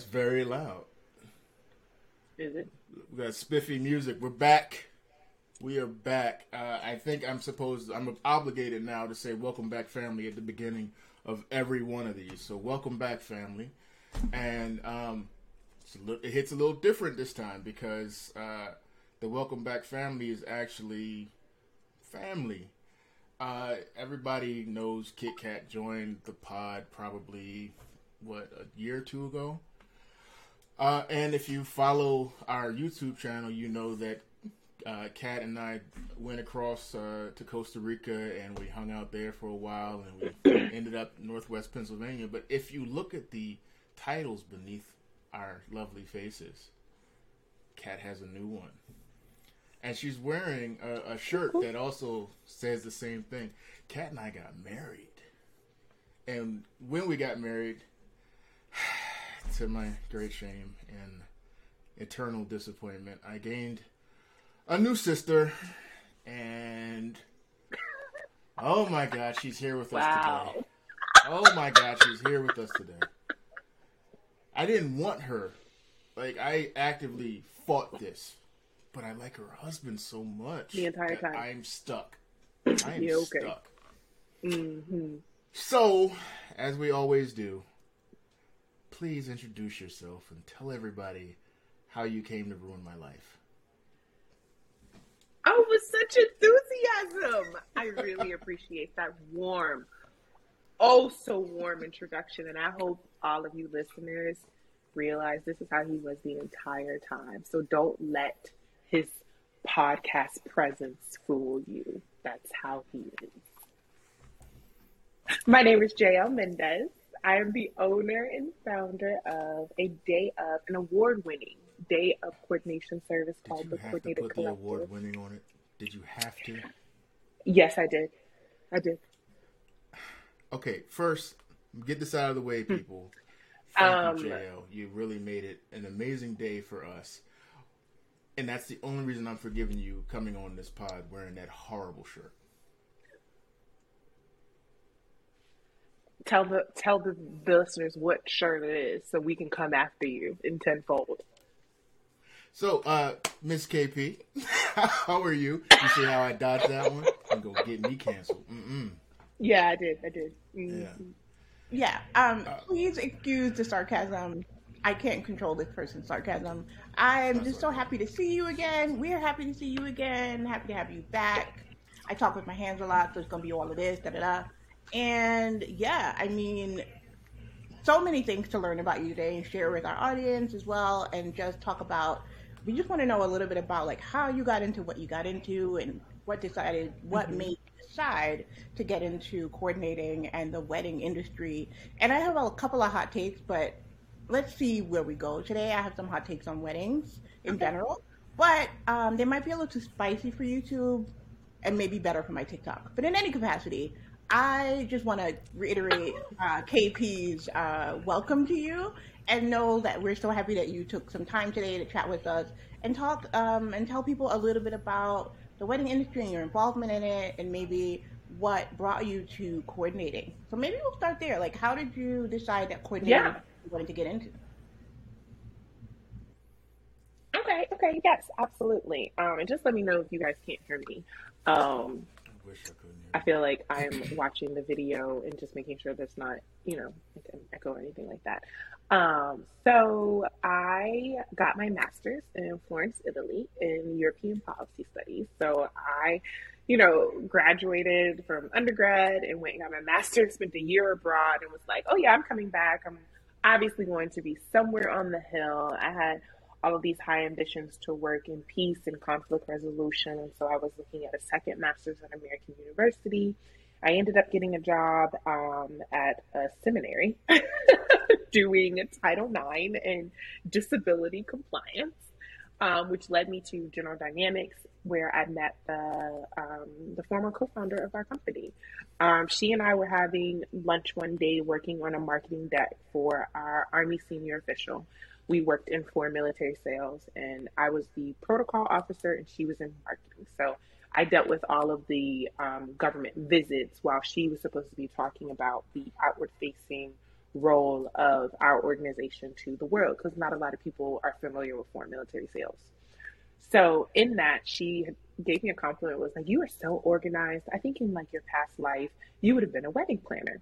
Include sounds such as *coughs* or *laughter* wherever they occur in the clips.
that's very loud. Is it? We got spiffy music. We're back. We are back. Uh, I think I'm supposed. I'm obligated now to say "Welcome back, family" at the beginning of every one of these. So, welcome back, family. And um, little, it hits a little different this time because uh, the "Welcome back, family" is actually family. Uh, everybody knows Kit Kat joined the pod probably what a year or two ago. Uh, and if you follow our YouTube channel, you know that uh, Kat and I went across uh, to Costa Rica and we hung out there for a while and we *clears throat* ended up Northwest Pennsylvania. But if you look at the titles beneath our lovely faces, Kat has a new one. And she's wearing a, a shirt that also says the same thing. Kat and I got married. And when we got married, to my great shame and eternal disappointment, I gained a new sister, and oh my god, she's here with us wow. today. Oh my god, she's here with us today. I didn't want her. Like I actively fought this, but I like her husband so much. The entire time, I'm stuck. *laughs* I'm okay. stuck. Mm-hmm. So, as we always do, please introduce yourself and tell everybody how you came to ruin my life. Oh, with such enthusiasm. I really *laughs* appreciate that warm, oh so warm introduction. And I hope all of you listeners realize this is how he was the entire time. So don't let his podcast presence fool you. That's how he is. My name is Ja'el Mendez. I am the owner and founder of a day of an award winning day of coordination service did called the Coordinated Collective. the award winning on it? Did you have to? Yes, I did. I did. Okay, first, get this out of the way, hmm. people. Thank um, you, Ja'el. You really made it an amazing day for us. And that's the only reason I'm forgiving you coming on this pod wearing that horrible shirt. Tell the tell the, the listeners what shirt it is so we can come after you in tenfold. So, uh, Miss KP, *laughs* how are you? You see how I dodged that one? I'm gonna get me canceled. Mm-mm. Yeah, I did. I did. Mm-hmm. Yeah. Yeah. Um, uh, please excuse the sarcasm. I can't control this person's sarcasm. I'm just so happy to see you again. We're happy to see you again. Happy to have you back. I talk with my hands a lot, so it's gonna be all of this. Da da da. And yeah, I mean, so many things to learn about you today and share with our audience as well, and just talk about. We just want to know a little bit about like how you got into what you got into and what decided what mm-hmm. made you decide to get into coordinating and the wedding industry. And I have a couple of hot takes, but let's see where we go today. I have some hot takes on weddings in okay. general, but um, they might be a little too spicy for YouTube and maybe better for my TikTok. But in any capacity, I just want to reiterate uh, KP's uh, welcome to you and know that we're so happy that you took some time today to chat with us and talk um, and tell people a little bit about the wedding industry and your involvement in it and maybe what brought you to coordinating. So maybe we'll start there. Like, how did you decide that coordinating yeah. you wanted to get into? Okay, okay, yes, absolutely. Um, and just let me know if you guys can't hear me. Um, I wish I could. I feel like I'm watching the video and just making sure there's not, you know, an echo or anything like that. Um, so I got my master's in Florence, Italy, in European policy studies. So I, you know, graduated from undergrad and went and got my master's, spent a year abroad, and was like, oh yeah, I'm coming back. I'm obviously going to be somewhere on the hill. I had all of these high ambitions to work in peace and conflict resolution. And so I was looking at a second master's at American University. I ended up getting a job um, at a seminary *laughs* doing Title IX and disability compliance, um, which led me to General Dynamics, where I met the um, the former co-founder of our company. Um, she and I were having lunch one day, working on a marketing deck for our Army senior official we worked in foreign military sales and I was the protocol officer and she was in marketing. So I dealt with all of the um, government visits while she was supposed to be talking about the outward facing role of our organization to the world because not a lot of people are familiar with foreign military sales. So in that, she gave me a compliment. Was like, "You are so organized. I think in like your past life, you would have been a wedding planner."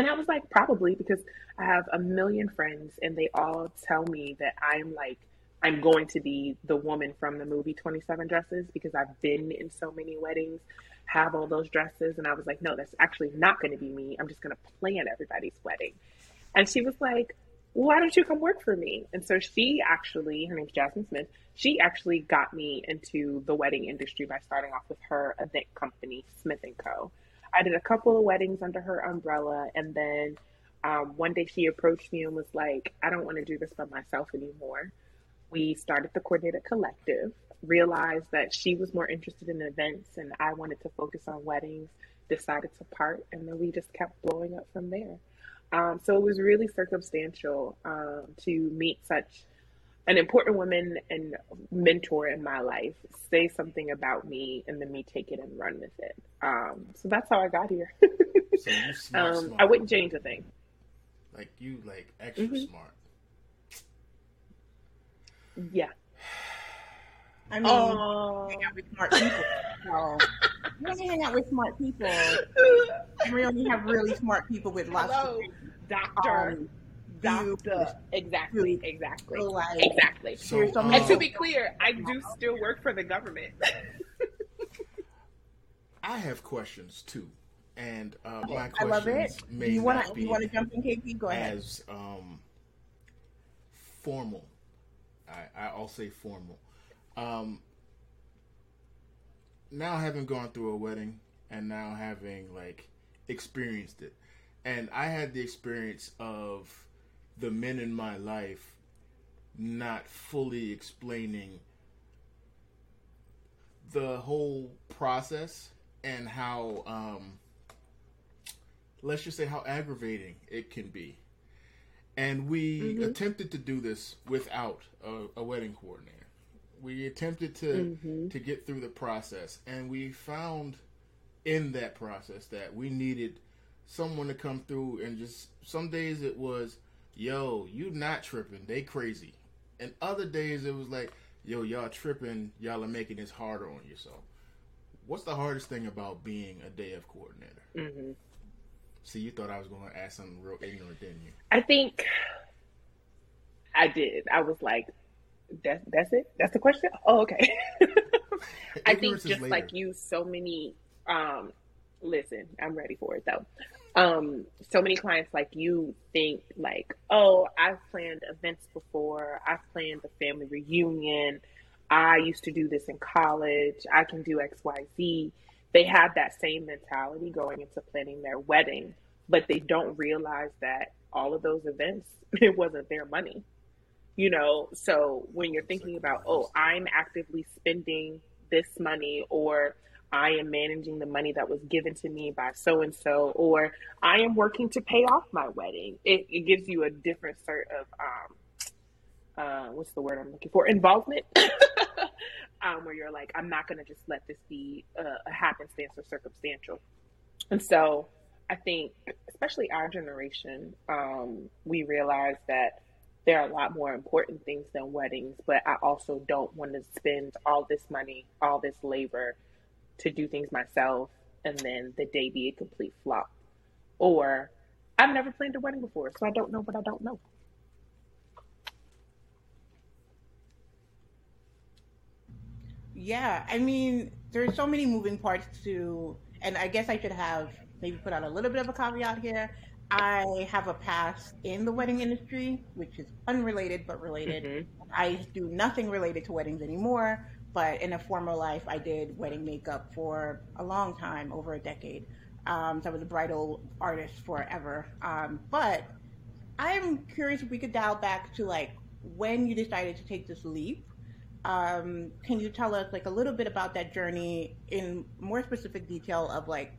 And I was like, probably because I have a million friends and they all tell me that I'm like, I'm going to be the woman from the movie 27 Dresses because I've been in so many weddings, have all those dresses. And I was like, no, that's actually not going to be me. I'm just going to plan everybody's wedding. And she was like, why don't you come work for me? And so she actually, her name's Jasmine Smith, she actually got me into the wedding industry by starting off with her event company, Smith Co. I did a couple of weddings under her umbrella, and then um, one day she approached me and was like, I don't want to do this by myself anymore. We started the Coordinated Collective, realized that she was more interested in events and I wanted to focus on weddings, decided to part, and then we just kept blowing up from there. Um, so it was really circumstantial um, to meet such an important woman and mentor in my life say something about me and then me take it and run with it. Um, so that's how I got here. *laughs* so you smart, um, smart. I wouldn't change a thing. Like you, like extra mm-hmm. smart. Yeah. I mean, oh. hang out with smart people. So, we only hang out with smart people. we only have really smart people with lots Hello, of doctor. Um, doctor. Exactly, exactly, like, exactly. So, um, and to be clear, I do still work for the government. *laughs* I have questions too, and uh, my questions I love it. May you want to you want to jump in, KP? Go ahead. As um, formal, I, I'll say formal. Um, now having gone through a wedding and now having like experienced it, and I had the experience of the men in my life not fully explaining the whole process and how um, let's just say how aggravating it can be and we mm-hmm. attempted to do this without a, a, wedding coordinator we attempted to mm-hmm. to get through the process and we found in that process that we needed someone to come through and just some days it was yo, you not tripping. They crazy. And other days it was like, yo, y'all tripping. Y'all are making this harder on yourself. What's the hardest thing about being a day of coordinator? Mm-hmm. See, you thought I was going to ask something real ignorant, didn't you? I think I did. I was like, that, that's it? That's the question? Oh, okay. *laughs* I think just like you, so many, um, listen, I'm ready for it though um so many clients like you think like oh i've planned events before. I've planned a family reunion. I used to do this in college. I can do xyz they have that same mentality going into planning their wedding but they don't realize that all of those events *laughs* it wasn't their money you know? So when you're thinking about oh i'm actively spending this money or I am managing the money that was given to me by so and so, or I am working to pay off my wedding. It, it gives you a different sort of um, uh, what's the word I'm looking for? Involvement, *laughs* *laughs* um, where you're like, I'm not going to just let this be a, a happenstance or circumstantial. And so, I think, especially our generation, um, we realize that there are a lot more important things than weddings. But I also don't want to spend all this money, all this labor to do things myself and then the day be a complete flop. Or I've never planned a wedding before, so I don't know what I don't know. Yeah, I mean, there's so many moving parts to, and I guess I should have maybe put out a little bit of a caveat here. I have a past in the wedding industry, which is unrelated but related. Mm-hmm. I do nothing related to weddings anymore, but in a former life, I did wedding makeup for a long time, over a decade. Um, so I was a bridal artist forever. Um, but I'm curious if we could dial back to like when you decided to take this leap. Um, can you tell us like a little bit about that journey in more specific detail of like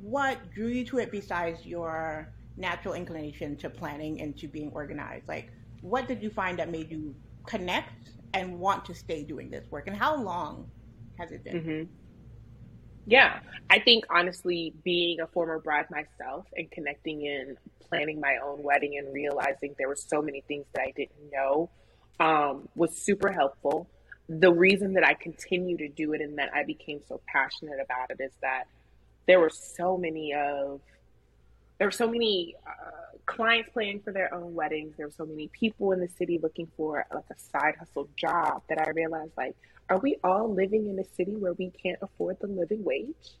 what drew you to it besides your natural inclination to planning and to being organized? Like, what did you find that made you connect and want to stay doing this work? And how long has it been? Mm-hmm. Yeah, I think honestly, being a former bride myself and connecting in planning my own wedding and realizing there were so many things that I didn't know um, was super helpful. The reason that I continue to do it and that I became so passionate about it is that there were so many of there were so many uh, clients planning for their own weddings. There were so many people in the city looking for like a side hustle job that I realized like are we all living in a city where we can't afford the living wage?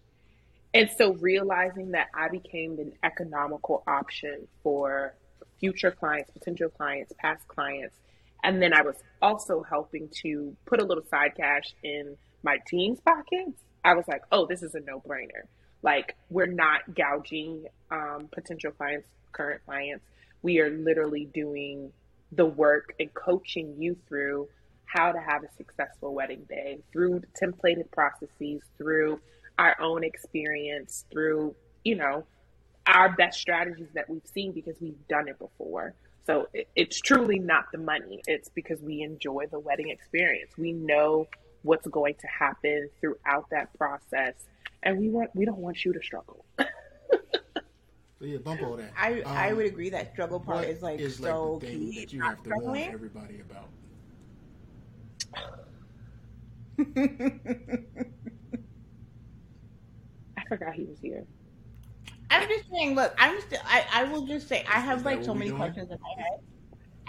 And so realizing that I became an economical option for future clients, potential clients, past clients. And then I was also helping to put a little side cash in my team's pockets. I was like, oh, this is a no brainer. Like, we're not gouging um, potential clients, current clients. We are literally doing the work and coaching you through how to have a successful wedding day through templated processes, through our own experience, through, you know, our best strategies that we've seen because we've done it before. So it, it's truly not the money. It's because we enjoy the wedding experience. We know what's going to happen throughout that process, and we want we don't want you to struggle. *laughs* so yeah, bump all that. I um, I would agree that struggle part is like is so like the thing key. that you have to warn everybody about. *laughs* I forgot he was here. I'm just saying, look, I'm still, I, I will just say, I have like so many doing? questions in my head.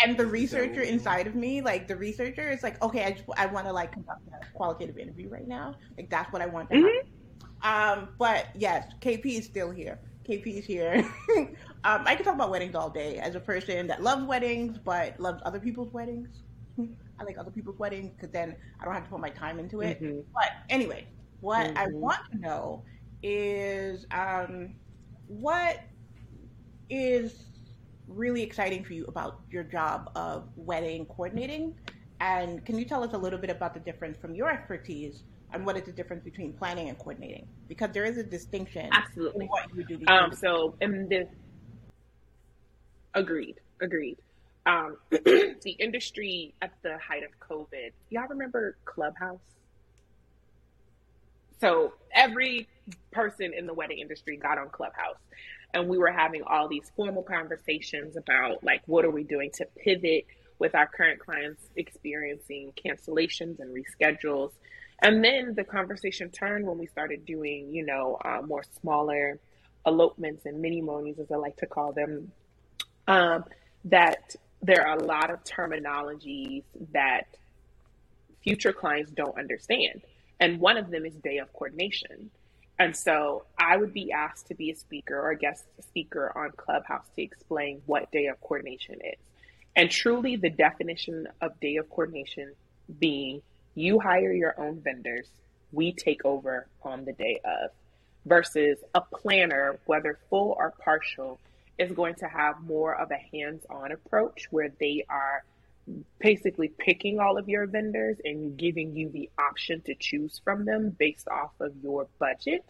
And the researcher inside of me, like the researcher, is like, okay, I just, I want to like conduct a qualitative interview right now. Like that's what I want to mm-hmm. Um, but yes, KP is still here. KP is here. *laughs* um, I can talk about weddings all day as a person that loves weddings, but loves other people's weddings. I like other people's weddings because then I don't have to put my time into it. Mm-hmm. But anyway, what mm-hmm. I want to know is um, what is really exciting for you about your job of wedding coordinating? And can you tell us a little bit about the difference from your expertise and what is the difference between planning and coordinating? Because there is a distinction. Absolutely. what you do. Um, so, this, agreed, agreed um, *clears throat* the industry at the height of COVID, y'all remember Clubhouse? So every person in the wedding industry got on Clubhouse and we were having all these formal conversations about like what are we doing to pivot with our current clients experiencing cancellations and reschedules. And then the conversation turned when we started doing, you know, uh, more smaller elopements and mini monies, as I like to call them, um, that there are a lot of terminologies that future clients don't understand. And one of them is day of coordination. And so I would be asked to be a speaker or a guest speaker on Clubhouse to explain what day of coordination is. And truly, the definition of day of coordination being you hire your own vendors, we take over on the day of, versus a planner, whether full or partial, is going to have more of a hands on approach where they are basically picking all of your vendors and giving you the option to choose from them based off of your budget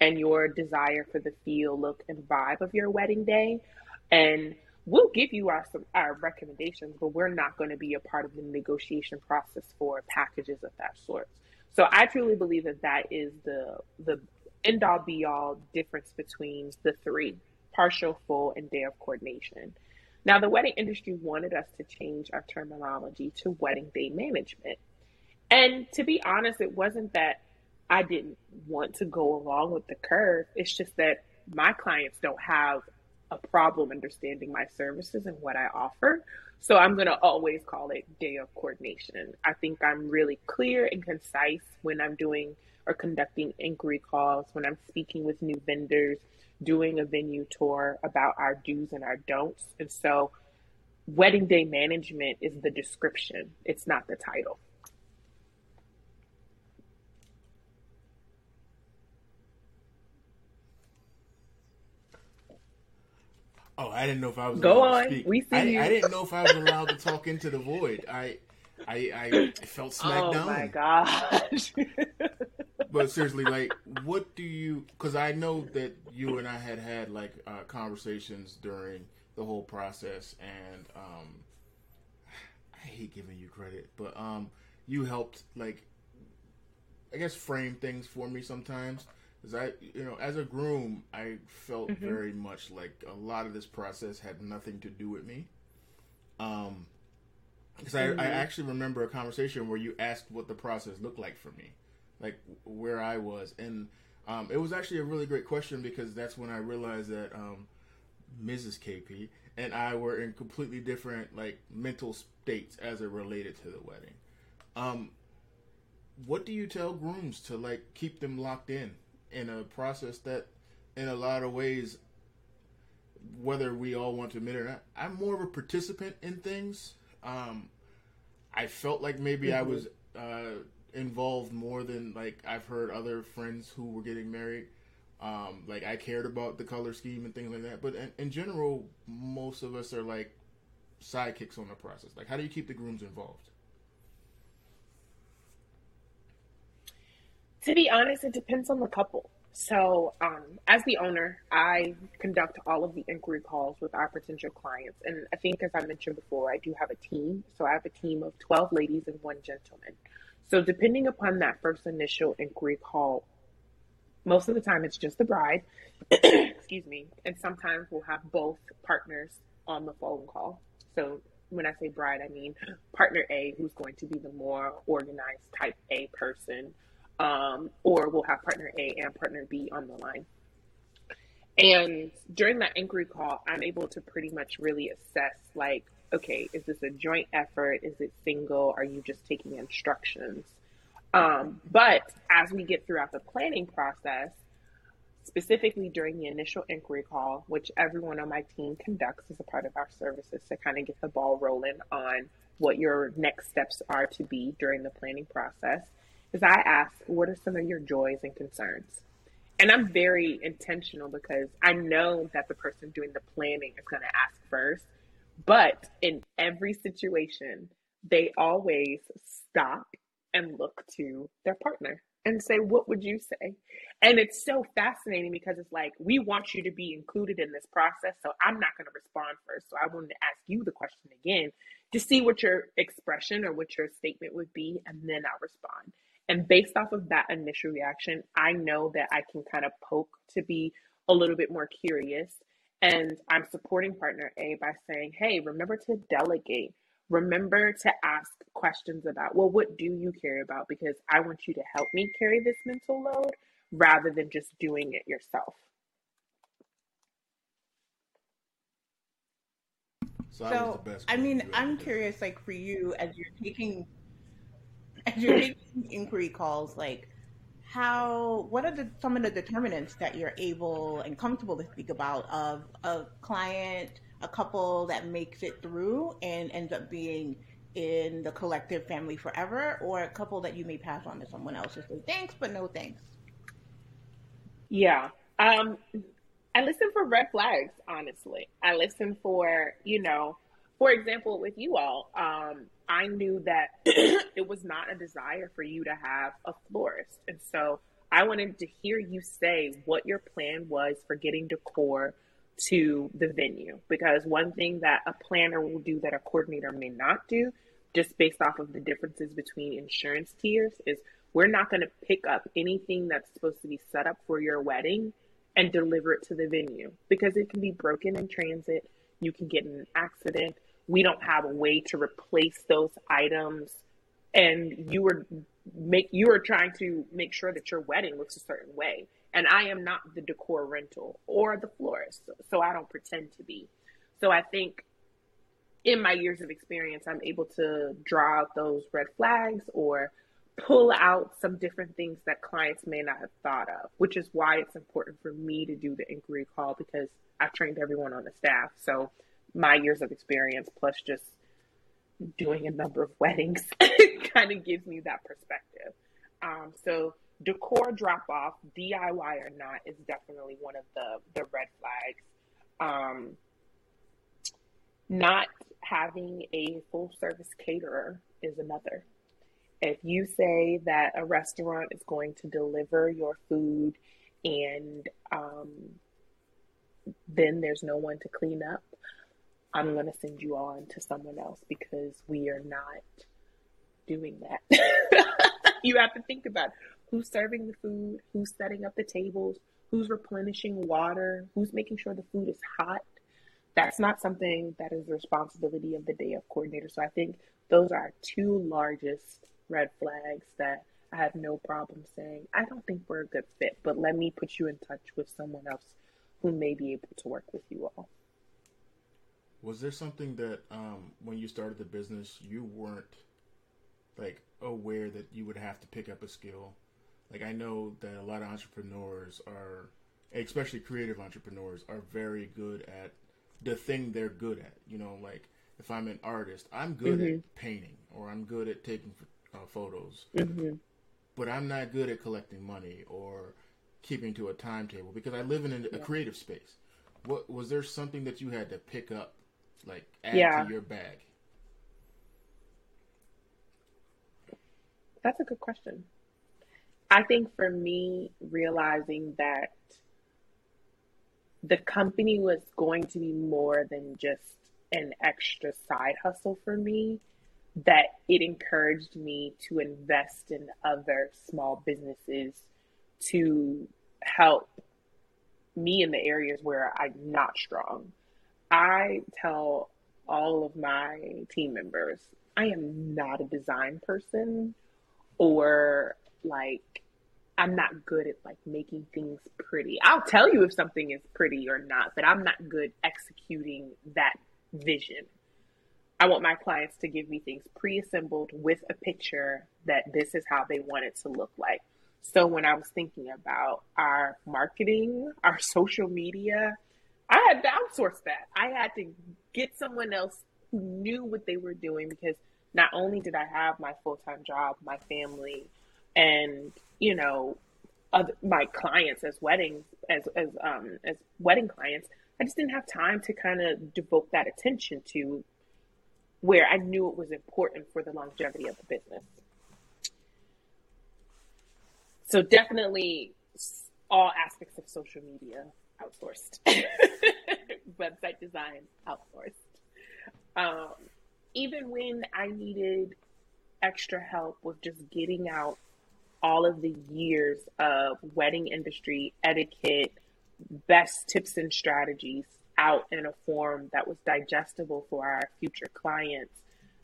and your desire for the feel, look, and vibe of your wedding day. And we'll give you our some, our recommendations, but we're not going to be a part of the negotiation process for packages of that sort. So I truly believe that that is the the end all be all difference between the three partial, full, and day of coordination. Now, the wedding industry wanted us to change our terminology to wedding day management. And to be honest, it wasn't that I didn't want to go along with the curve. It's just that my clients don't have a problem understanding my services and what I offer. So I'm going to always call it day of coordination. I think I'm really clear and concise when I'm doing or conducting inquiry calls, when I'm speaking with new vendors, doing a venue tour about our do's and our don'ts. And so, wedding day management is the description, it's not the title. Oh, I didn't know if I was go on. We see I, you. I didn't know if I was allowed to talk into the void. I, I, I felt *laughs* smacked oh down. Oh my gosh! *laughs* but seriously, like, what do you? Because I know that you and I had had like uh, conversations during the whole process, and um, I hate giving you credit, but um, you helped like, I guess, frame things for me sometimes. Because I, you know, as a groom, I felt mm-hmm. very much like a lot of this process had nothing to do with me. Um, because mm-hmm. I, I mm-hmm. actually remember a conversation where you asked what the process looked like for me, like where I was, and um, it was actually a really great question because that's when I realized that um, Mrs. KP and I were in completely different like mental states as it related to the wedding. Um, what do you tell grooms to like keep them locked in in a process that, in a lot of ways, whether we all want to admit it or not, I'm more of a participant in things. Um, I felt like maybe mm-hmm. I was uh, involved more than like I've heard other friends who were getting married. Um, like I cared about the color scheme and things like that. But in, in, general, most of us are like sidekicks on the process. Like, how do you keep the grooms involved? To be honest, it depends on the couple. So, um, as the owner, I conduct all of the inquiry calls with our potential clients. And I think, as I mentioned before, I do have a team. So, I have a team of 12 ladies and one gentleman. So, depending upon that first initial inquiry call, most of the time it's just the bride, *clears throat* excuse me, and sometimes we'll have both partners on the phone call. So, when I say bride, I mean partner A, who's going to be the more organized type A person um, or we'll have partner A and partner B on the line. And during that inquiry call, I'm able to pretty much really assess like, okay, is this a joint effort? Is it single? Are you just taking instructions? Um, but as we get throughout the planning process, specifically during the initial inquiry call, which everyone on my team conducts as a part of our services to kind of get the ball rolling on what your next steps are to be during the planning process, is I ask, what are some of your joys and concerns? And I'm very intentional because I know that the person doing the planning is going to ask first. But in every situation, they always stop and look to their partner and say, What would you say? And it's so fascinating because it's like, we want you to be included in this process. So I'm not going to respond first. So I wanted to ask you the question again to see what your expression or what your statement would be, and then I'll respond. And based off of that initial reaction, I know that I can kind of poke to be a little bit more curious. And I'm supporting partner A by saying, hey, remember to delegate. Remember to ask questions about, well, what do you care about? Because I want you to help me carry this mental load rather than just doing it yourself. So, so I mean, I'm curious, like for you, as you're taking as you're making inquiry calls, like how what are the some of the determinants that you're able and comfortable to speak about of a client, a couple that makes it through and ends up being in the collective family forever, or a couple that you may pass on to someone else and say thanks but no thanks? Yeah. Um I listen for red flags, honestly. I listen for, you know, for example, with you all, um, I knew that *clears throat* it was not a desire for you to have a florist. And so I wanted to hear you say what your plan was for getting decor to the venue. Because one thing that a planner will do that a coordinator may not do, just based off of the differences between insurance tiers, is we're not going to pick up anything that's supposed to be set up for your wedding and deliver it to the venue because it can be broken in transit. You can get in an accident we don't have a way to replace those items. And you were make you are trying to make sure that your wedding looks a certain way. And i am not the decor rental or the florist so i don't pretend to be. So i think in my years of experience i'm able to draw out those red flags or pull out some different things that clients may not have thought of which is why it's important for me to do the inquiry call because i've trained everyone on the staff. So my years of experience plus just doing a number of *laughs* weddings kind of gives me that perspective. Um, so decor drop off, DIY or not, is definitely one of the the red flags. Um, not having a full service caterer is another. If you say that a restaurant is going to deliver your food and um, then there's no one to clean up, I'm going to send you on to someone else because we are not doing that. *laughs* you have to think about who's serving the food, who's setting up the tables, who's replenishing water, who's making sure the food is hot. That's not something that is the responsibility of the day of coordinator. So I think those are two largest red flags that I have no problem saying, I don't think we're a good fit, but let me put you in touch with someone else who may be able to work with you all. Was there something that um, when you started the business you weren't like aware that you would have to pick up a skill? Like I know that a lot of entrepreneurs are, especially creative entrepreneurs, are very good at the thing they're good at. You know, like if I'm an artist, I'm good mm-hmm. at painting or I'm good at taking uh, photos, mm-hmm. but I'm not good at collecting money or keeping to a timetable because I live in a, a creative space. What was there something that you had to pick up, like add yeah. to your bag? That's a good question. I think for me, realizing that the company was going to be more than just an extra side hustle for me, that it encouraged me to invest in other small businesses to help me in the areas where I'm not strong. I tell all of my team members, I am not a design person or like I'm not good at like making things pretty. I'll tell you if something is pretty or not, but I'm not good executing that vision. I want my clients to give me things pre-assembled with a picture that this is how they want it to look like. So when I was thinking about our marketing, our *laughs* social media, I had to outsource that. I had to get someone else who knew what they were doing because not only did I have my full-time job, my family, and you know, other, my clients as weddings as as um as wedding clients, I just didn't have time to kind of devote that attention to where I knew it was important for the longevity of the business. So definitely all aspects of social media outsourced. *laughs* Website design outsourced. Um, even when I needed extra help with just getting out all of the years of wedding industry etiquette, best tips and strategies out in a form that was digestible for our future clients.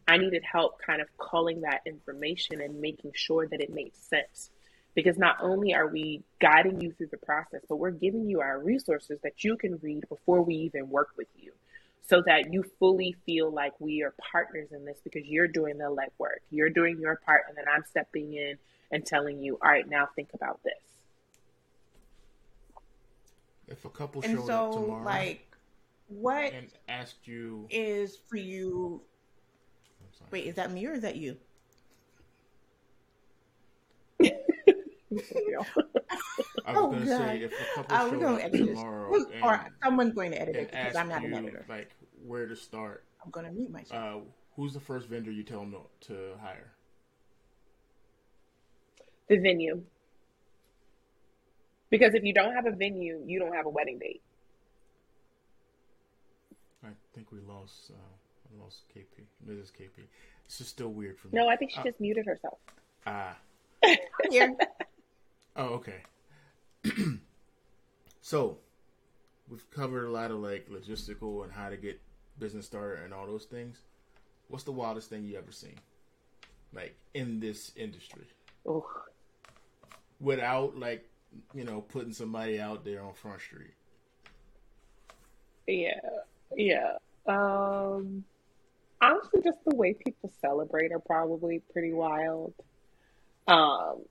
I needed help kind of culling that information and making sure that it made sense. Because not only are we guiding you through the process, but we're giving you our resources that you can read before we even work with you so that you fully feel like we are partners in this because you're doing the legwork. You're doing your part, and then I'm stepping in and telling you, all right, now think about this. If a couple and showed so, up tomorrow, like, what and asked you is for you? Wait, is that me or is that you? *laughs* I was oh, going to say if a couple uh, showed up tomorrow, and, or someone's going to edit it because I'm not an editor. Like where to start? I'm going to mute myself. Uh, who's the first vendor you tell them to hire? the venue. Because if you don't have a venue, you don't have a wedding date. I think we lost uh, lost KP, Mrs. KP. This is still weird for me. No, I think she uh, just muted herself. Ah. *laughs* Here. Oh, okay. *clears throat* so, we've covered a lot of like logistical and how to get business started and all those things. What's the wildest thing you ever seen, like in this industry? Oh, without like you know putting somebody out there on Front Street. Yeah, yeah. Um, honestly, just the way people celebrate are probably pretty wild. Um,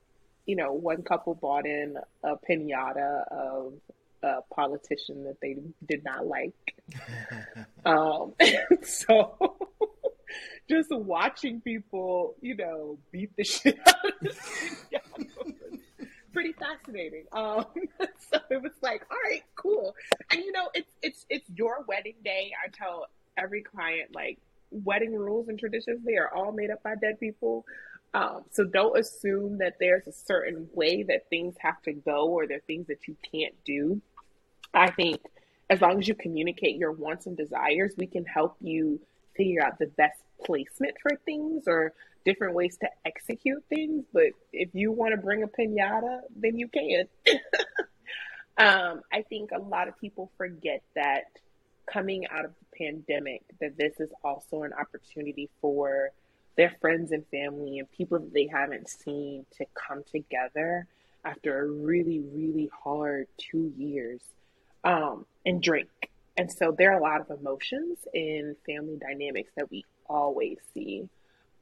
you know, one couple bought in a pinata of a politician that they did not like. *laughs* um, *laughs* so *laughs* just watching people, you know, beat the shit out of this pretty fascinating. Um, so it was like, all right, cool. And you know, it's it's it's your wedding day. I tell every client like wedding rules and traditions they are all made up by dead people. Um, so don't assume that there's a certain way that things have to go or there are things that you can't do. I think as long as you communicate your wants and desires, we can help you figure out the best placement for things or different ways to execute things. But if you want to bring a pinata, then you can. *laughs* um, I think a lot of people forget that coming out of the pandemic, that this is also an opportunity for their friends and family and people that they haven't seen to come together after a really, really hard two years um, and drink. And so there are a lot of emotions in family dynamics that we always see.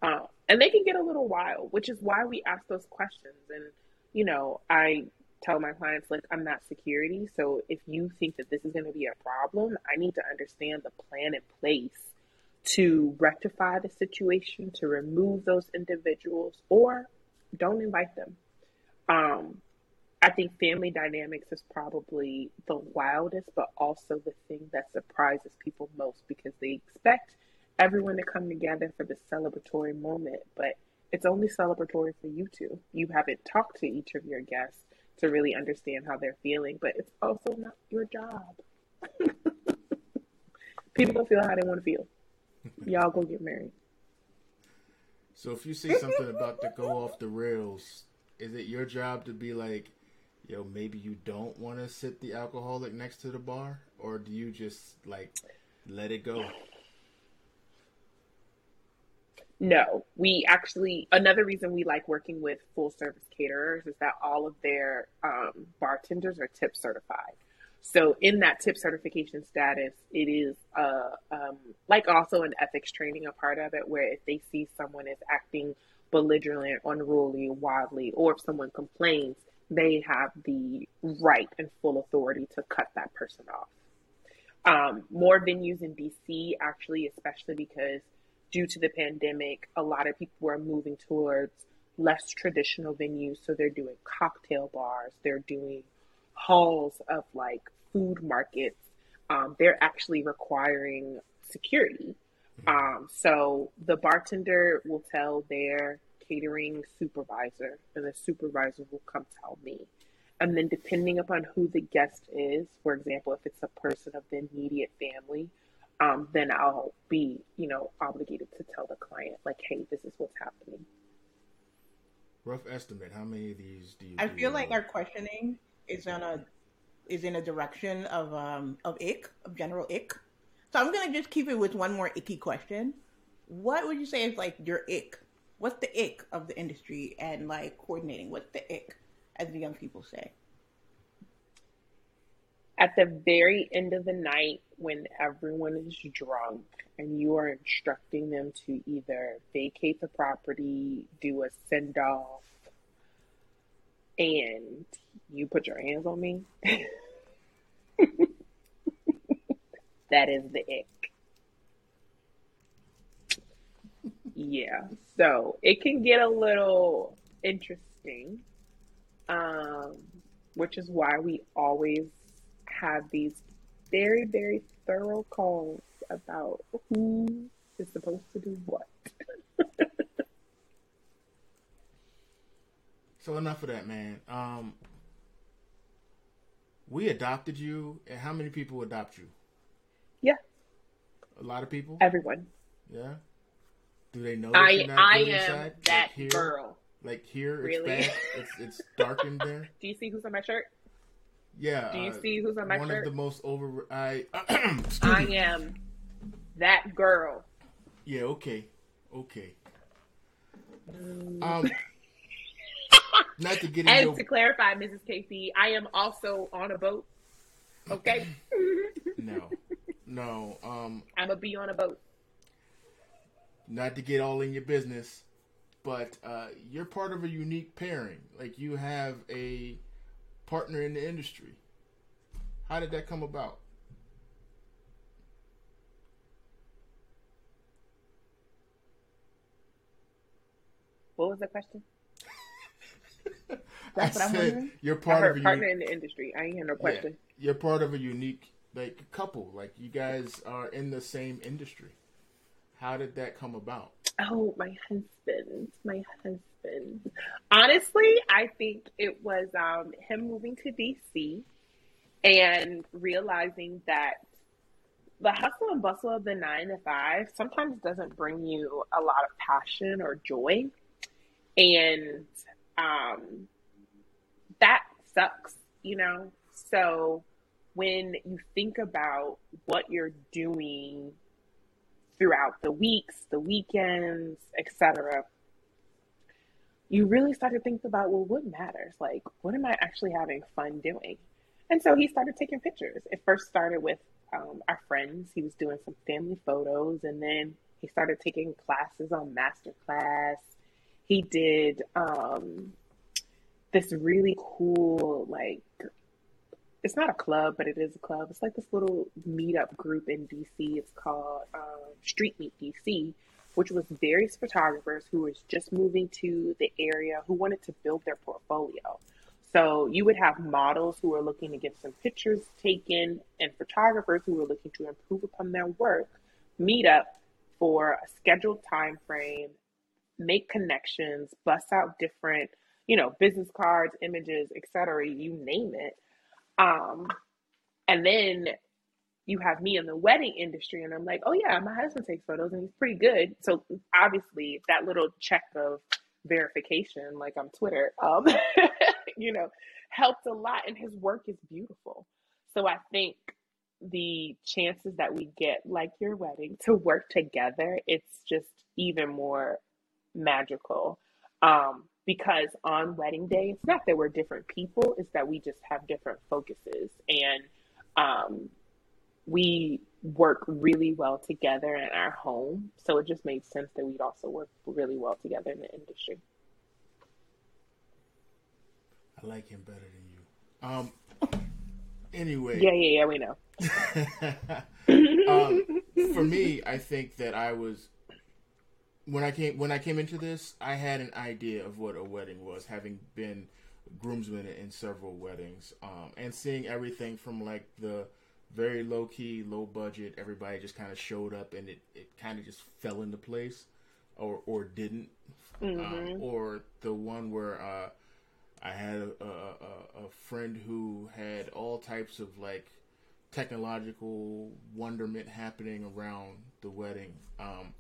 Uh, and they can get a little wild, which is why we ask those questions. And, you know, I tell my clients, like, I'm not security. So if you think that this is going to be a problem, I need to understand the plan in place to rectify the situation, to remove those individuals, or don't invite them. Um, I think family dynamics is probably the wildest, but also the thing that surprises people most because they expect everyone to come together for the celebratory moment, but it's only celebratory for you two. You haven't talked to each of your guests to really understand how they're feeling, but it's also not your job. *laughs* people feel how they want to feel. Y'all go get married. So if you see something about to go off the rails, is it your job to be like, yo, maybe you don't want to sit the alcoholic next to the bar, or do you just like let it go? No, we actually another reason we like working with full service caterers is that all of their um, bartenders are tip certified. So in that tip certification status, it is uh, um, like also an ethics training a part of it, where if they see someone is acting belligerent, unruly, wildly, or if someone complains, they have the right and full authority to cut that person off. Um, more venues in DC, actually, especially because due to the pandemic, a lot of people are moving towards less traditional venues. So they're doing cocktail bars, they're doing halls of like food markets. Um, they're actually requiring security. Um, so the bartender will tell their catering supervisor, and the supervisor will come tell me. And then, depending upon who the guest is, for example, if it's a person of the immediate family, um, then I'll be, you know, obligated to tell the client, like, hey, this is what's happening. Rough estimate, how many of these do you? I do feel like our questioning is on a is in a direction of um of ick of general ick. So I'm gonna just keep it with one more icky question. What would you say is like your ick what's the ick of the industry and like coordinating? What's the ick, as the young people say? At the very end of the night, when everyone is drunk and you are instructing them to either vacate the property, do a send off, and you put your hands on me, *laughs* that is the ick. Yeah. So it can get a little interesting, um, which is why we always have these very, very thorough calls about who is supposed to do what. *laughs* so enough of that, man. Um, we adopted you, and how many people adopt you? Yeah. A lot of people. Everyone. Yeah. Do they know? I I am inside? that like here, girl. Like here, really? it's bad. it's it's darkened *laughs* there. Do you see who's on my shirt? Yeah. Do you uh, see who's on my one shirt? One of the most over. I. *clears throat* I am that girl. Yeah. Okay. Okay. Mm. Um. Not to get and to clarify, Mrs. Casey, I am also on a boat. Okay. *laughs* no. No. Um. I'm gonna be on a boat not to get all in your business, but uh, you're part of a unique pairing. Like you have a partner in the industry. How did that come about? What was the question? That's I what said, I'm You're part of a partner unique, in the industry. I ain't had no question. Yeah, you're part of a unique like couple. Like you guys are in the same industry. How did that come about? Oh, my husband, my husband. Honestly, I think it was um, him moving to DC and realizing that the hustle and bustle of the nine to five sometimes doesn't bring you a lot of passion or joy. And um, that sucks, you know? So when you think about what you're doing throughout the weeks, the weekends, etc., you really start to think about, well, what matters? Like, what am I actually having fun doing? And so he started taking pictures. It first started with um, our friends. He was doing some family photos, and then he started taking classes on masterclass. He did um, this really cool, like, it's not a club, but it is a club. It's like this little meetup group in DC. It's called um, Street Meet DC, which was various photographers who was just moving to the area who wanted to build their portfolio. So you would have models who are looking to get some pictures taken and photographers who are looking to improve upon their work meet up for a scheduled time frame, make connections, bust out different, you know, business cards, images, etc. You name it. Um, and then you have me in the wedding industry, and I'm like, oh yeah, my husband takes photos and he's pretty good. So obviously, that little check of verification, like on Twitter, um, *laughs* you know, helped a lot. And his work is beautiful. So I think the chances that we get, like your wedding, to work together, it's just even more magical. Um, because on wedding day, it's not that we're different people, it's that we just have different focuses. And um, we work really well together in our home. So it just made sense that we'd also work really well together in the industry. I like him better than you. Um. Anyway. Yeah, yeah, yeah. We know. *laughs* um, for me, I think that I was when I came when I came into this, I had an idea of what a wedding was, having been groomsman in several weddings, um, and seeing everything from like the very low key, low budget. Everybody just kind of showed up, and it, it kind of just fell into place, or or didn't, mm-hmm. um, or the one where uh, I had a, a, a friend who had all types of like technological wonderment happening around the wedding. Um,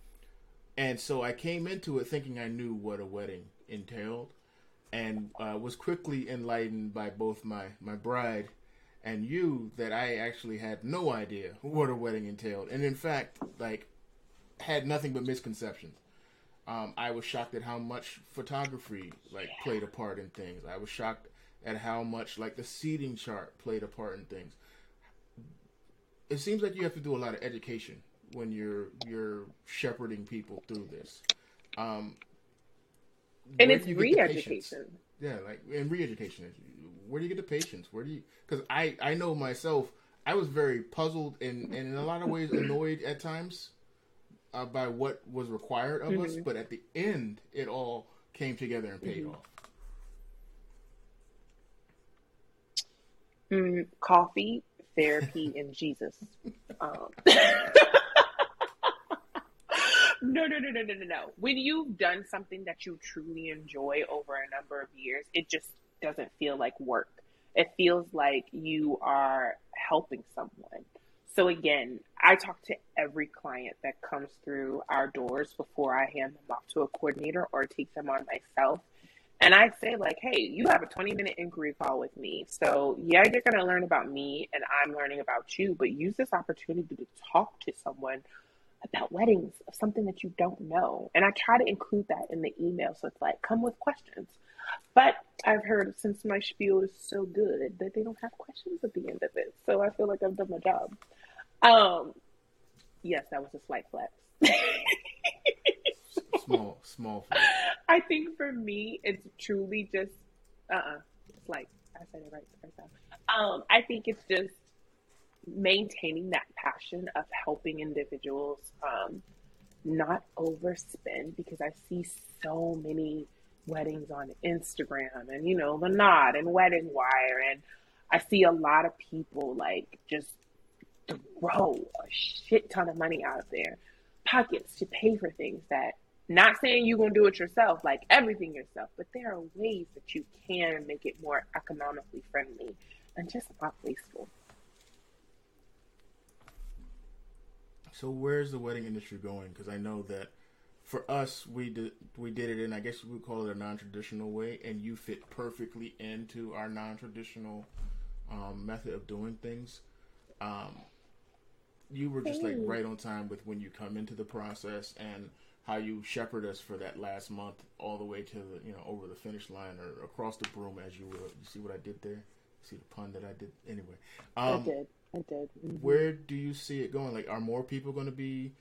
and so I came into it thinking I knew what a wedding entailed, and uh, was quickly enlightened by both my my bride and you that I actually had no idea what a wedding entailed, and in fact, like, had nothing but misconceptions. Um, I was shocked at how much photography like played a part in things. I was shocked at how much like the seating chart played a part in things. It seems like you have to do a lot of education when you're you're shepherding people through this. Um, and it's re-education. Yeah, like and re-education where do you get the patience? Where do you? Because I I know myself. I was very puzzled and, and in a lot of ways annoyed at times uh, by what was required of mm-hmm. us. But at the end, it all came together and paid mm-hmm. off. Mm, coffee, therapy, and Jesus. *laughs* Um. *laughs* no, no, no, no, no, no, no. When you've done something that you truly enjoy over a number of years, it just doesn't feel like work. It feels like you are helping someone. So again, I talk to every client that comes through our doors before I hand them off to a coordinator or take them on myself. And I say, like, hey, you have a 20 minute inquiry call with me. So, yeah, you're going to learn about me and I'm learning about you, but use this opportunity to talk to someone about weddings of something that you don't know. And I try to include that in the email. So it's like, come with questions. But I've heard since my spiel is so good that they don't have questions at the end of it. So I feel like I've done my job. Um, yes, that was a slight flex. *laughs* small, small. Flex. I think for me, it's truly just uh, uh-uh. it's like I said it right the first time. Um, I think it's just maintaining that passion of helping individuals um, not overspend because I see so many weddings on Instagram and you know the knot and wedding wire and I see a lot of people like just throw a shit ton of money out of there pockets to pay for things that not saying you're gonna do it yourself like everything yourself but there are ways that you can make it more economically friendly and just not wasteful So where's the wedding industry going? Because I know that for us, we did we did it in I guess we would call it a non-traditional way, and you fit perfectly into our non-traditional um, method of doing things. Um, you were just like right on time with when you come into the process and how you shepherd us for that last month all the way to the you know over the finish line or across the broom as you will. You see what I did there? You see the pun that I did? Anyway, um, I did. I did. Mm-hmm. Where do you see it going? Like, are more people going to be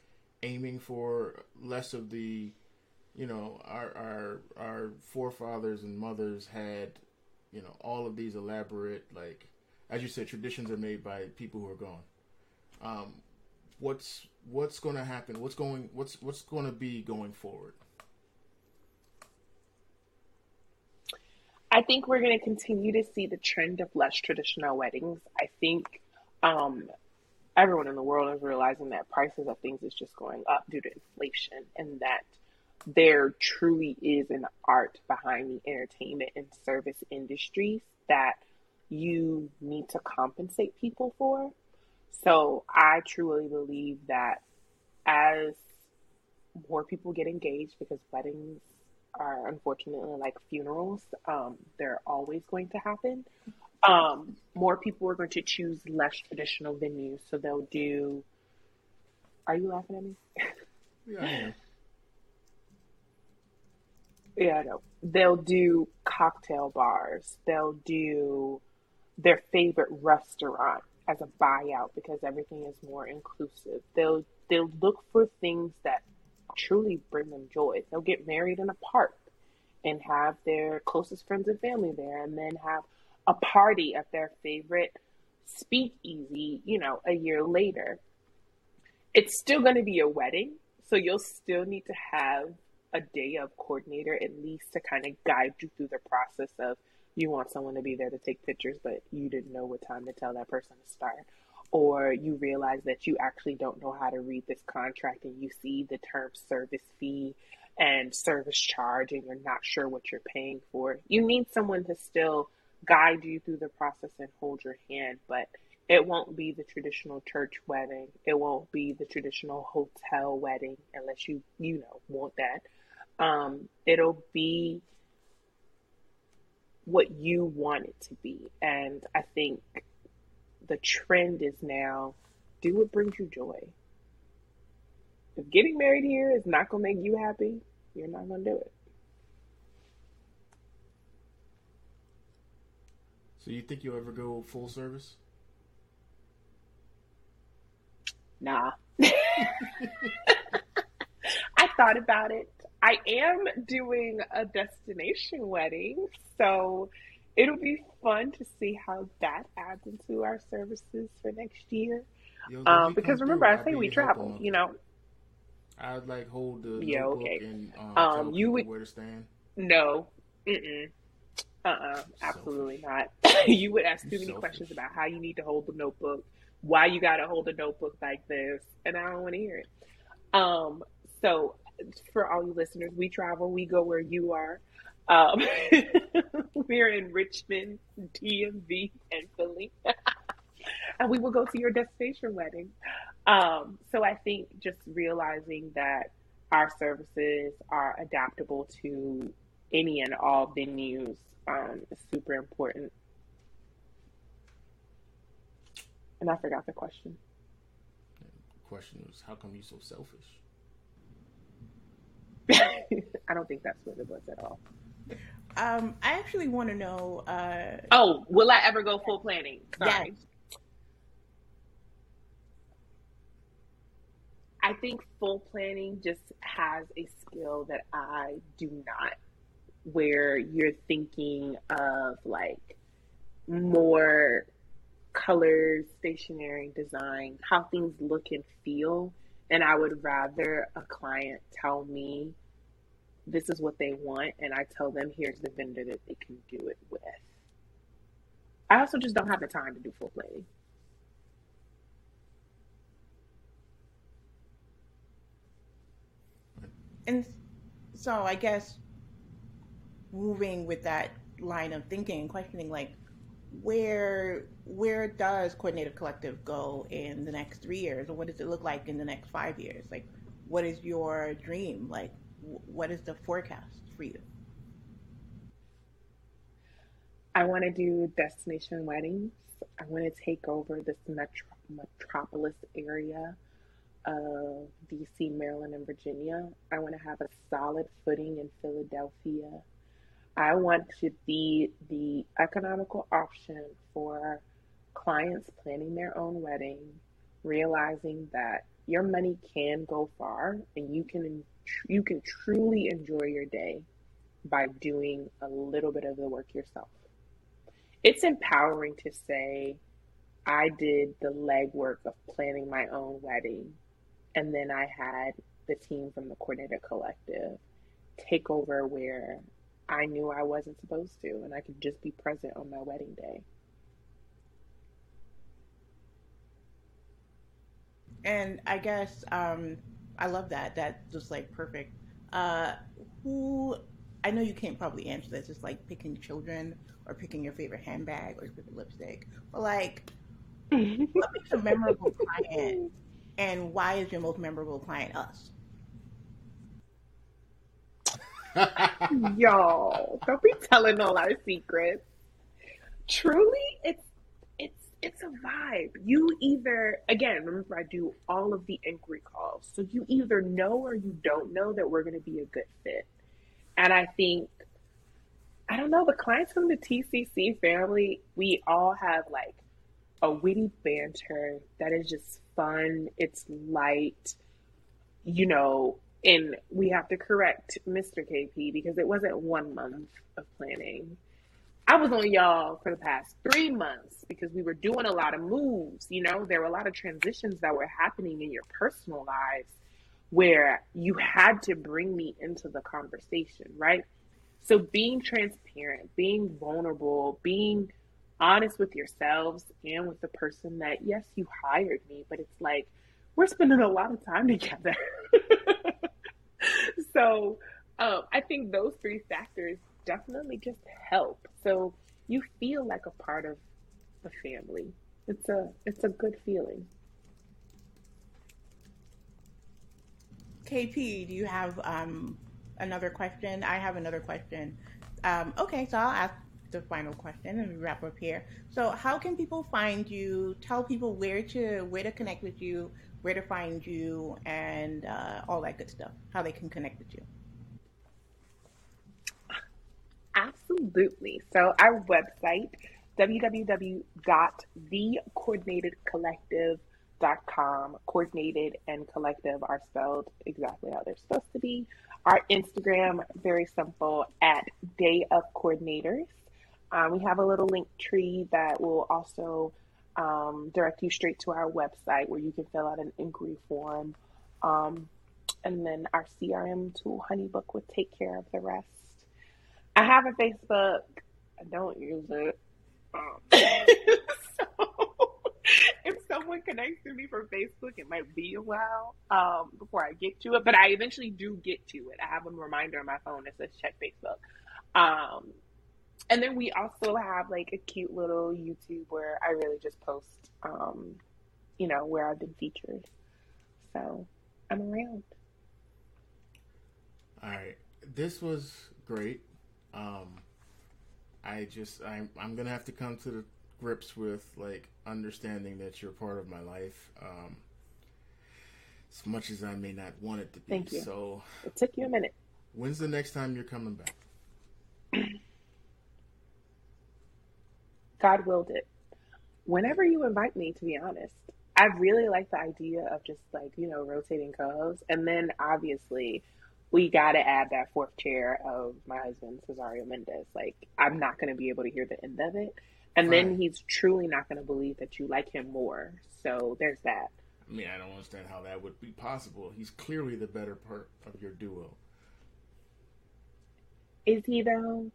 aiming for less of the, you know, our our our forefathers and mothers had, you know, all of these elaborate like, as you said, traditions are made by people who are gone. Um, what's what's going to happen? What's going what's what's going to be going forward? I think we're going to continue to see the trend of less traditional weddings. I think um, everyone in the world is realizing that prices of things is just going up due to inflation and that there truly is an art behind the entertainment and service industries that you need to compensate people for. So I truly believe that as more people get engaged, because weddings are unfortunately like funerals, um, they're always going to happen um, more people are going to choose less traditional venues. So they'll do. Are you laughing at me? Yeah. *laughs* yeah, I know. They'll do cocktail bars. They'll do their favorite restaurant as a buyout because everything is more inclusive. They'll they'll look for things that truly bring them joy. They'll get married in a park and have their closest friends and family there and then have a party at their favorite speakeasy, you know, a year later. It's still going to be a wedding, so you'll still need to have a day of coordinator at least to kind of guide you through the process of you want someone to be there to take pictures, but you didn't know what time to tell that person to start. Or you realize that you actually don't know how to read this contract and you see the term service fee and service charge and you're not sure what you're paying for. You need someone to still guide you through the process and hold your hand, but it won't be the traditional church wedding. It won't be the traditional hotel wedding unless you, you know, want that. Um, it'll be what you want it to be. And I think the trend is now do what brings you joy. If getting married here is not going to make you happy, you're not going to do it. So you think you'll ever go full service? Nah. *laughs* I thought about it. I am doing a destination wedding, so it'll be fun to see how that adds into our services for next year. Yo, um, because remember, through, I say we travel, you know. I'd like hold the yeah, okay. and um, um you would where to stand. No, mm uh-uh, absolutely not. *coughs* you would ask too many questions about how you need to hold the notebook, why you got to hold a notebook like this, and I don't want to hear it. Um, so for all you listeners, we travel, we go where you are. Um, *laughs* we're in Richmond, DMV, and Philly, *laughs* and we will go to your destination wedding. Um, so I think just realizing that our services are adaptable to any and all venues um, is super important. And I forgot the question. The question was, how come you so selfish? *laughs* I don't think that's what it was at all. Um, I actually want to know. Uh, oh, will I ever go full planning? Sorry. Yes. I think full planning just has a skill that I do not where you're thinking of like more colors, stationery, design, how things look and feel. And I would rather a client tell me this is what they want, and I tell them here's the vendor that they can do it with. I also just don't have the time to do full planning. And so I guess moving with that line of thinking and questioning like where where does Coordinated Collective go in the next three years, or what does it look like in the next five years? Like, what is your dream? Like, what is the forecast for you? I want to do destination weddings. I want to take over this metro- metropolis area of DC, Maryland, and Virginia. I want to have a solid footing in Philadelphia. I want to be the economical option for clients planning their own wedding, realizing that your money can go far and you can you can truly enjoy your day by doing a little bit of the work yourself. It's empowering to say, I did the legwork of planning my own wedding, and then I had the team from the coordinator Collective take over where I knew I wasn't supposed to, and I could just be present on my wedding day. And I guess um, I love that. That's just like perfect. Uh, who I know you can't probably answer this. It's like picking children or picking your favorite handbag or your favorite lipstick. But like, *laughs* what makes a memorable client, and why is your most memorable client us? Y'all, don't be telling all our secrets. Truly, it's it's it's a vibe. You either again, remember I do all of the inquiry calls. So you either know or you don't know that we're gonna be a good fit. And I think I don't know, the clients from the TCC family, we all have like a witty banter that is just fun. It's light. You know, and we have to correct Mr. KP because it wasn't one month of planning. I was on y'all for the past three months because we were doing a lot of moves. You know, there were a lot of transitions that were happening in your personal lives where you had to bring me into the conversation, right? So being transparent, being vulnerable, being honest with yourselves and with the person that, yes, you hired me, but it's like we're spending a lot of time *laughs* together. *laughs* so um, I think those three factors definitely just help. So you feel like a part of the family. It's a it's a good feeling. KP, do you have um, another question? I have another question. Um, okay, so I'll ask the final question and wrap up here. So, how can people find you? Tell people where to where to connect with you, where to find you, and uh, all that good stuff. How they can connect with you. Absolutely. So, our website www.thecoordinatedcollective.com. Coordinated and collective are spelled exactly how they're supposed to be. Our Instagram, very simple, at Day of Coordinators. Um, we have a little link tree that will also um, direct you straight to our website where you can fill out an inquiry form. Um, and then our CRM tool, Honeybook, will take care of the rest. I have a Facebook. I don't use it. Um, *laughs* if someone connects to me from Facebook, it might be a while um, before I get to it, but I eventually do get to it. I have a reminder on my phone that says check Facebook. Um, and then we also have like a cute little YouTube where I really just post, um, you know, where I've been featured. So I'm around. All right, this was great. Um, I just I'm I'm gonna have to come to the grips with like understanding that you're part of my life. Um, as much as I may not want it to be. Thank you. So it took you a minute. When's the next time you're coming back? God willed it. Whenever you invite me, to be honest, I really like the idea of just like, you know, rotating co hosts. And then obviously, we got to add that fourth chair of my husband, Cesario Mendez. Like, I'm not going to be able to hear the end of it. And then he's truly not going to believe that you like him more. So there's that. I mean, I don't understand how that would be possible. He's clearly the better part of your duo. Is he though?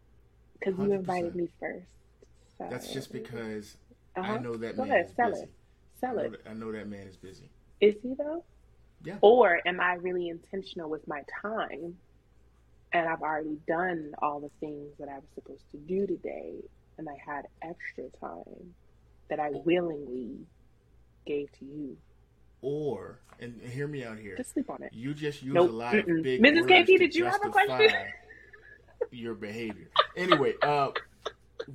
Because you invited me first. So. That's just because uh-huh. I know that Go man ahead, is sell busy. it. Sell I it. Know that, I know that man is busy. Is he though? Yeah. Or am I really intentional with my time and I've already done all the things that I was supposed to do today? and I had extra time that I willingly gave to you. Or, and hear me out here. Just sleep on it. You just use nope. a lot of big Mrs. KP, did you have a question? *laughs* your behavior. Anyway, uh,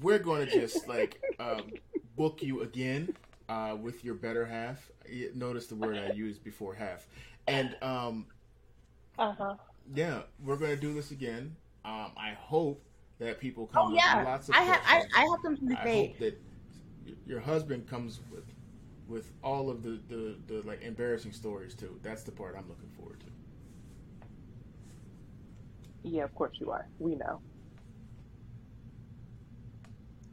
we're going to just like um, book you again uh, with your better half. Notice the word I used before half, and um, uh huh. Yeah, we're going to do this again. Um, I hope that people come oh, yeah. with lots of I have I, I have something to I say. hope that your husband comes with with all of the, the, the like embarrassing stories too. That's the part I'm looking forward to. Yeah, of course you are. We know.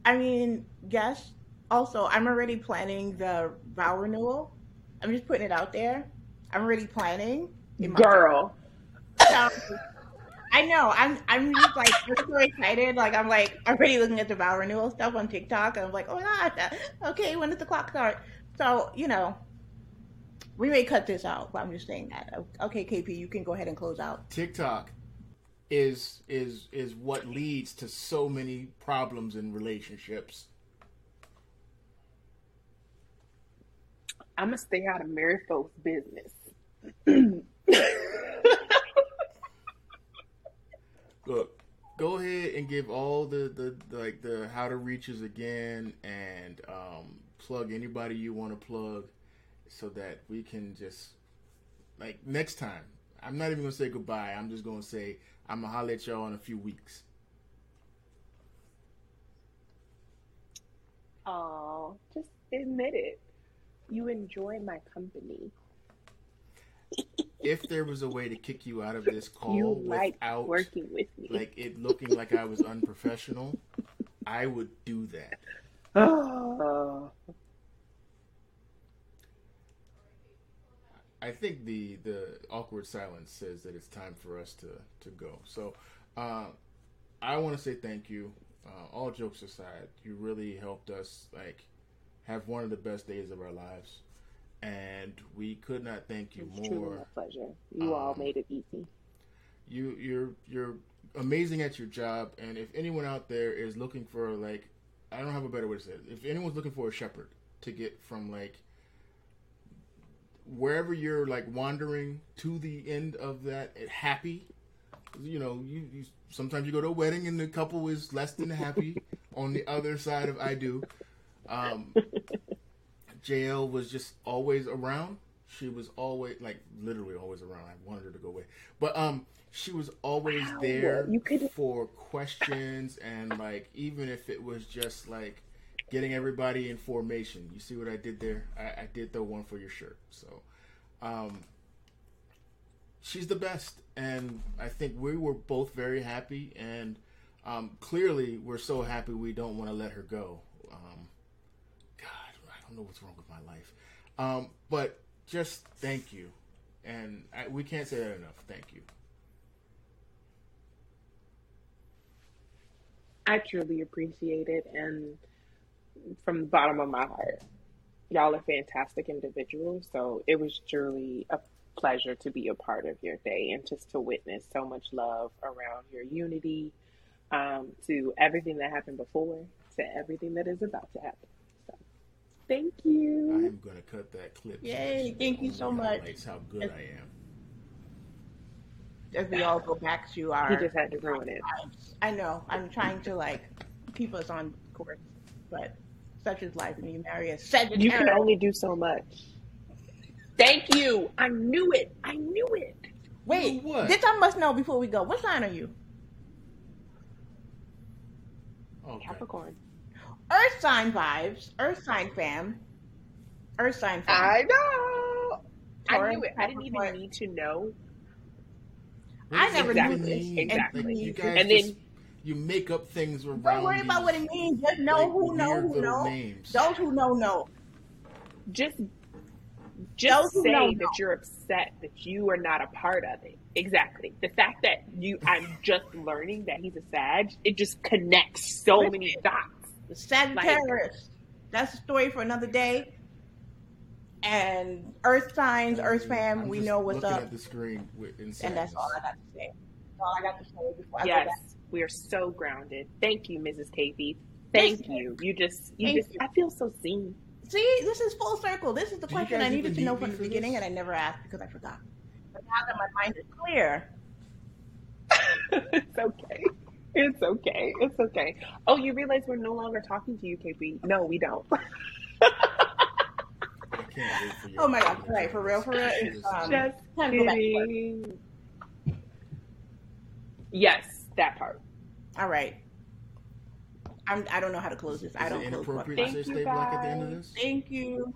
I mean, yes. Also, I'm already planning the vow renewal. I'm just putting it out there. I'm already planning. Girl. So, I know. I'm I'm just like so excited. Like I'm like already looking at the vow renewal stuff on TikTok. I'm like, oh my god, okay, when does the clock start? So you know, we may cut this out, but I'm just saying that. Okay, KP, you can go ahead and close out. TikTok is is is what leads to so many problems in relationships. I'm gonna stay out of married folks' business. *laughs* Look, go ahead and give all the, the, the like the how to reaches again and um, plug anybody you want to plug so that we can just like next time. I'm not even gonna say goodbye. I'm just gonna say I'm gonna holler at y'all in a few weeks. Oh, just admit it. You enjoy my company if there was a way to kick you out of this call you without working with me, like it looking like I was unprofessional, I would do that. *laughs* Oh. I think the the awkward silence says that it's time for us to to go. So, uh, I want to say thank you. Uh, all jokes aside, you really helped us like have one of the best days of our lives and we could not thank you it's more. Truly pleasure. You um, all made it easy. You you're you're amazing at your job, and if anyone out there is looking for like, I don't have a better way to say it. If anyone's looking for a shepherd to get from like wherever you're like wandering to the end of that happy, you know, you, you sometimes you go to a wedding and the couple is less than happy. *laughs* on the other side of I do. Um, Ja'el was just always around. She was always like literally always around. I wanted her to go away, but um, she was always wow. there you could... for questions and like even if it was just like getting everybody in formation. You see what I did there? I, I did throw one for your shirt. So, um, she's the best, and I think we were both very happy. And um, clearly, we're so happy we don't want to let her go Um, God, I don't know what's wrong with my life. Um, but just thank you, and I, we can't say that enough. Thank you. I truly appreciate it, and from the bottom of my heart, y'all are fantastic individuals. So it was truly a pleasure to be a part of your day and just to witness so much love around your unity, um, to everything that happened before, to everything that is about to happen. Thank you. I am going to cut that clip. Yay! Thank you so much. That's How good as, I am. As we all go back to our. He just had to ruin it. I know. I'm trying to like keep us on course, but such is life when you marry a Sagittarius. You can only do so much. Thank you. I knew it. I knew it. Wait, what? this I must know before we go. What sign are you? Okay. Capricorn. Earth sign vibes. Earth sign fam. Earth sign fam. I know. Taurus, I knew it. I didn't even need to know. I never exactly. knew this. Exactly. Like and then you make up things around. Don't worry about what it means. Just know like who know who know. Names. Those who know know. Just just say know, that know. you're upset that you are not a part of it. Exactly. The fact that you I'm just learning that he's a Sag, it just connects so Listen, many dots. The Sagittarius. That's a story for another day. And Earth signs, Earth fam, I'm we know what's up. At the screen and that's all I got to say. That's all I got to say before yes, we are so grounded. Thank you, Mrs. KP. Thank you. You just, you Thank just. You. I feel so seen. See, this is full circle. This is the question I needed to know from the beginning, this? and I never asked because I forgot. But now that my mind is clear, *laughs* it's okay. It's okay. It's okay. Oh, you realize we're no longer talking to you, KP? No, we don't. *laughs* oh my god! Right, for real, for real. Um, Just kidding. Yes, that part. All right. I'm, I don't know how to close this. Is I don't it inappropriate close to say stay black at the end of this? Thank you.